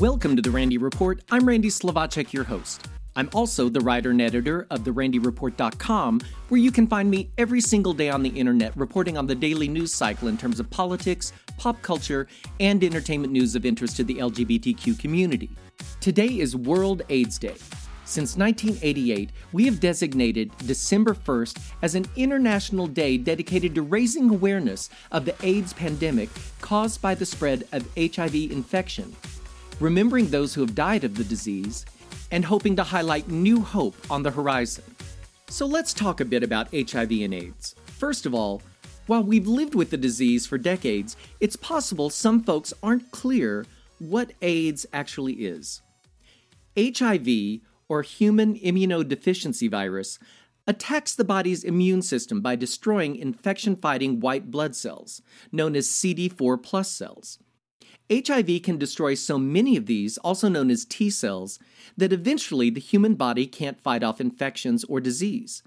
Welcome to the Randy Report. I'm Randy Slovacek, your host. I'm also the writer and editor of therandyreport.com, where you can find me every single day on the internet reporting on the daily news cycle in terms of politics, pop culture, and entertainment news of interest to the LGBTQ community. Today is World AIDS Day. Since 1988, we have designated December 1st as an international day dedicated to raising awareness of the AIDS pandemic caused by the spread of HIV infection remembering those who have died of the disease, and hoping to highlight new hope on the horizon. So let's talk a bit about HIV and AIDS. First of all, while we've lived with the disease for decades, it's possible some folks aren't clear what AIDS actually is. HIV, or human immunodeficiency virus, attacks the body's immune system by destroying infection fighting white blood cells, known as CD4 plus cells. HIV can destroy so many of these, also known as T cells, that eventually the human body can't fight off infections or disease.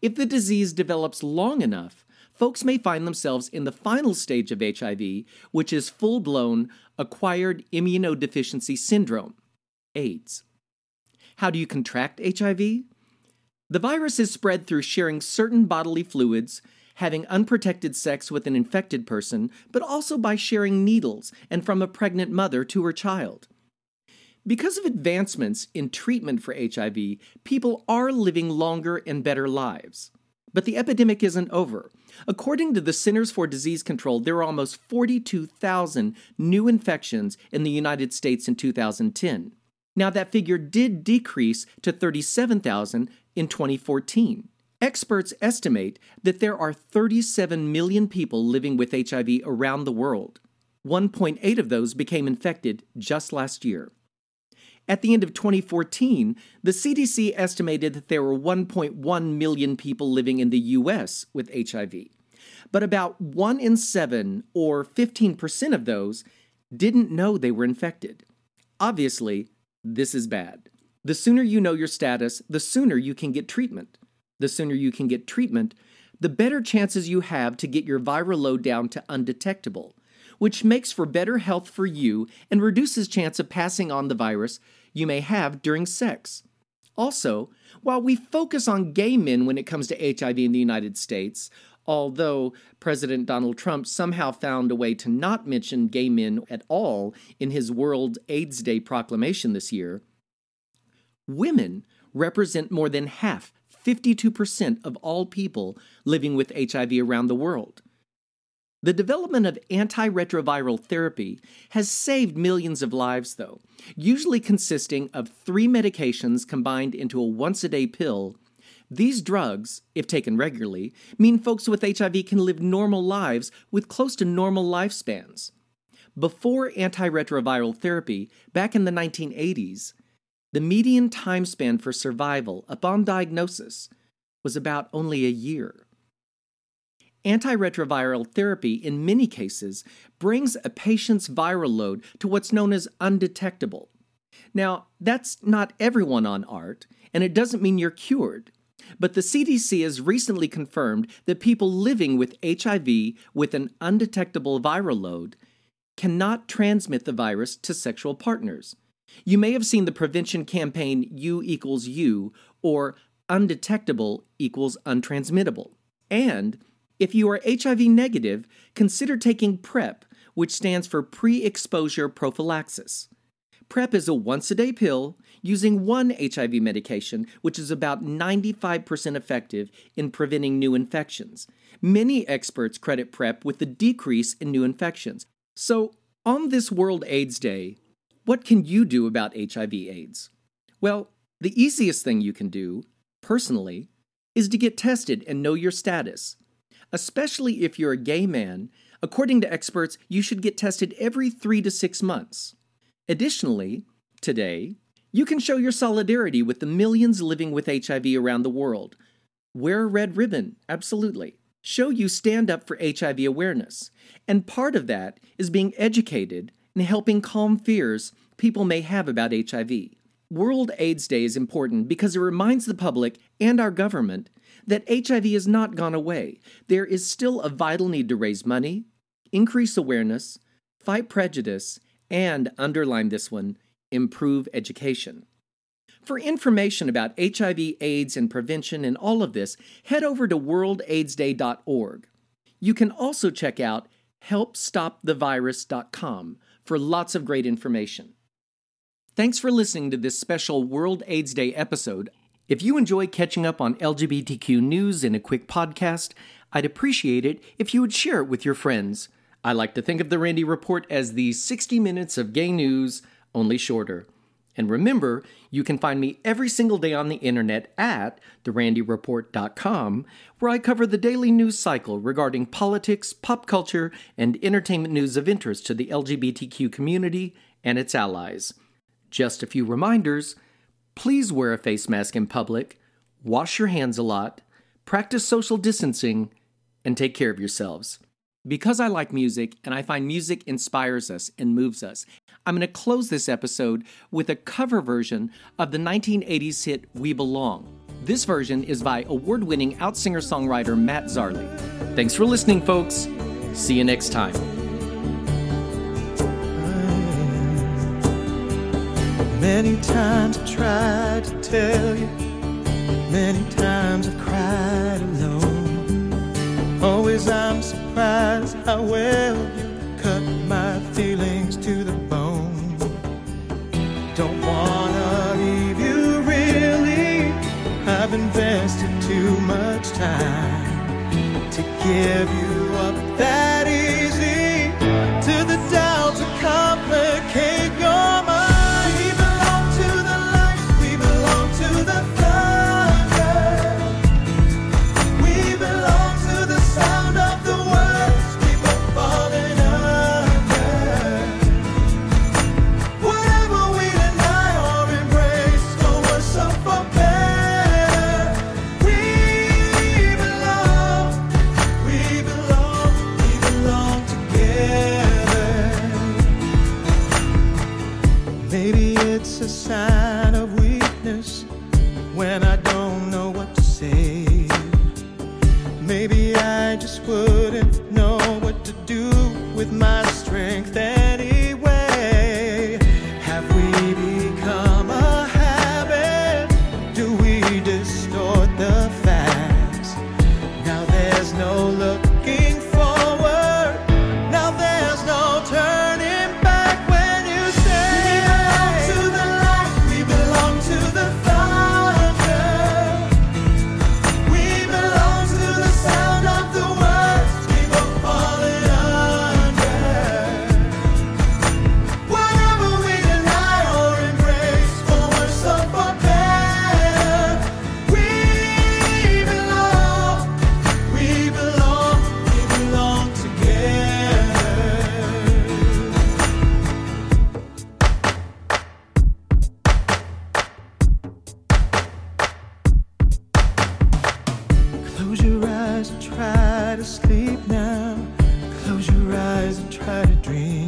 If the disease develops long enough, folks may find themselves in the final stage of HIV, which is full blown acquired immunodeficiency syndrome, AIDS. How do you contract HIV? The virus is spread through sharing certain bodily fluids, having unprotected sex with an infected person, but also by sharing needles and from a pregnant mother to her child. Because of advancements in treatment for HIV, people are living longer and better lives. But the epidemic isn't over. According to the Centers for Disease Control, there are almost 42,000 new infections in the United States in 2010. Now, that figure did decrease to 37,000 in 2014. Experts estimate that there are 37 million people living with HIV around the world. 1.8 of those became infected just last year. At the end of 2014, the CDC estimated that there were 1.1 million people living in the US with HIV. But about 1 in 7, or 15% of those, didn't know they were infected. Obviously, this is bad. The sooner you know your status, the sooner you can get treatment the sooner you can get treatment, the better chances you have to get your viral load down to undetectable, which makes for better health for you and reduces chance of passing on the virus you may have during sex. Also, while we focus on gay men when it comes to HIV in the United States, although President Donald Trump somehow found a way to not mention gay men at all in his World AIDS Day proclamation this year, women represent more than half 52% of all people living with HIV around the world. The development of antiretroviral therapy has saved millions of lives, though, usually consisting of three medications combined into a once a day pill. These drugs, if taken regularly, mean folks with HIV can live normal lives with close to normal lifespans. Before antiretroviral therapy, back in the 1980s, the median time span for survival upon diagnosis was about only a year. Antiretroviral therapy, in many cases, brings a patient's viral load to what's known as undetectable. Now, that's not everyone on ART, and it doesn't mean you're cured. But the CDC has recently confirmed that people living with HIV with an undetectable viral load cannot transmit the virus to sexual partners. You may have seen the prevention campaign U equals U or undetectable equals untransmittable. And if you are HIV negative, consider taking PrEP, which stands for pre exposure prophylaxis. PrEP is a once a day pill using one HIV medication, which is about 95% effective in preventing new infections. Many experts credit PrEP with the decrease in new infections. So, on this World AIDS Day, what can you do about HIV/AIDS? Well, the easiest thing you can do, personally, is to get tested and know your status. Especially if you're a gay man, according to experts, you should get tested every three to six months. Additionally, today, you can show your solidarity with the millions living with HIV around the world. Wear a red ribbon, absolutely. Show you stand up for HIV awareness. And part of that is being educated and helping calm fears people may have about HIV. World AIDS Day is important because it reminds the public and our government that HIV has not gone away. There is still a vital need to raise money, increase awareness, fight prejudice, and underline this one improve education. For information about HIV, AIDS, and prevention and all of this, head over to worldaidsday.org. You can also check out helpstopthevirus.com for lots of great information. Thanks for listening to this special World AIDS Day episode. If you enjoy catching up on LGBTQ news in a quick podcast, I'd appreciate it if you would share it with your friends. I like to think of the Randy Report as the 60 minutes of gay news, only shorter. And remember, you can find me every single day on the internet at therandyreport.com, where I cover the daily news cycle regarding politics, pop culture, and entertainment news of interest to the LGBTQ community and its allies. Just a few reminders please wear a face mask in public, wash your hands a lot, practice social distancing, and take care of yourselves. Because I like music and I find music inspires us and moves us, I'm going to close this episode with a cover version of the 1980s hit We Belong. This version is by award winning out singer songwriter Matt Zarley. Thanks for listening, folks. See you next time. Many times I've tried to tell you, many times I've cried how well you cut my feelings to the bone. Don't wanna leave you really. I've invested too much time to give you up that Close your eyes and try to sleep now. Close your eyes and try to dream.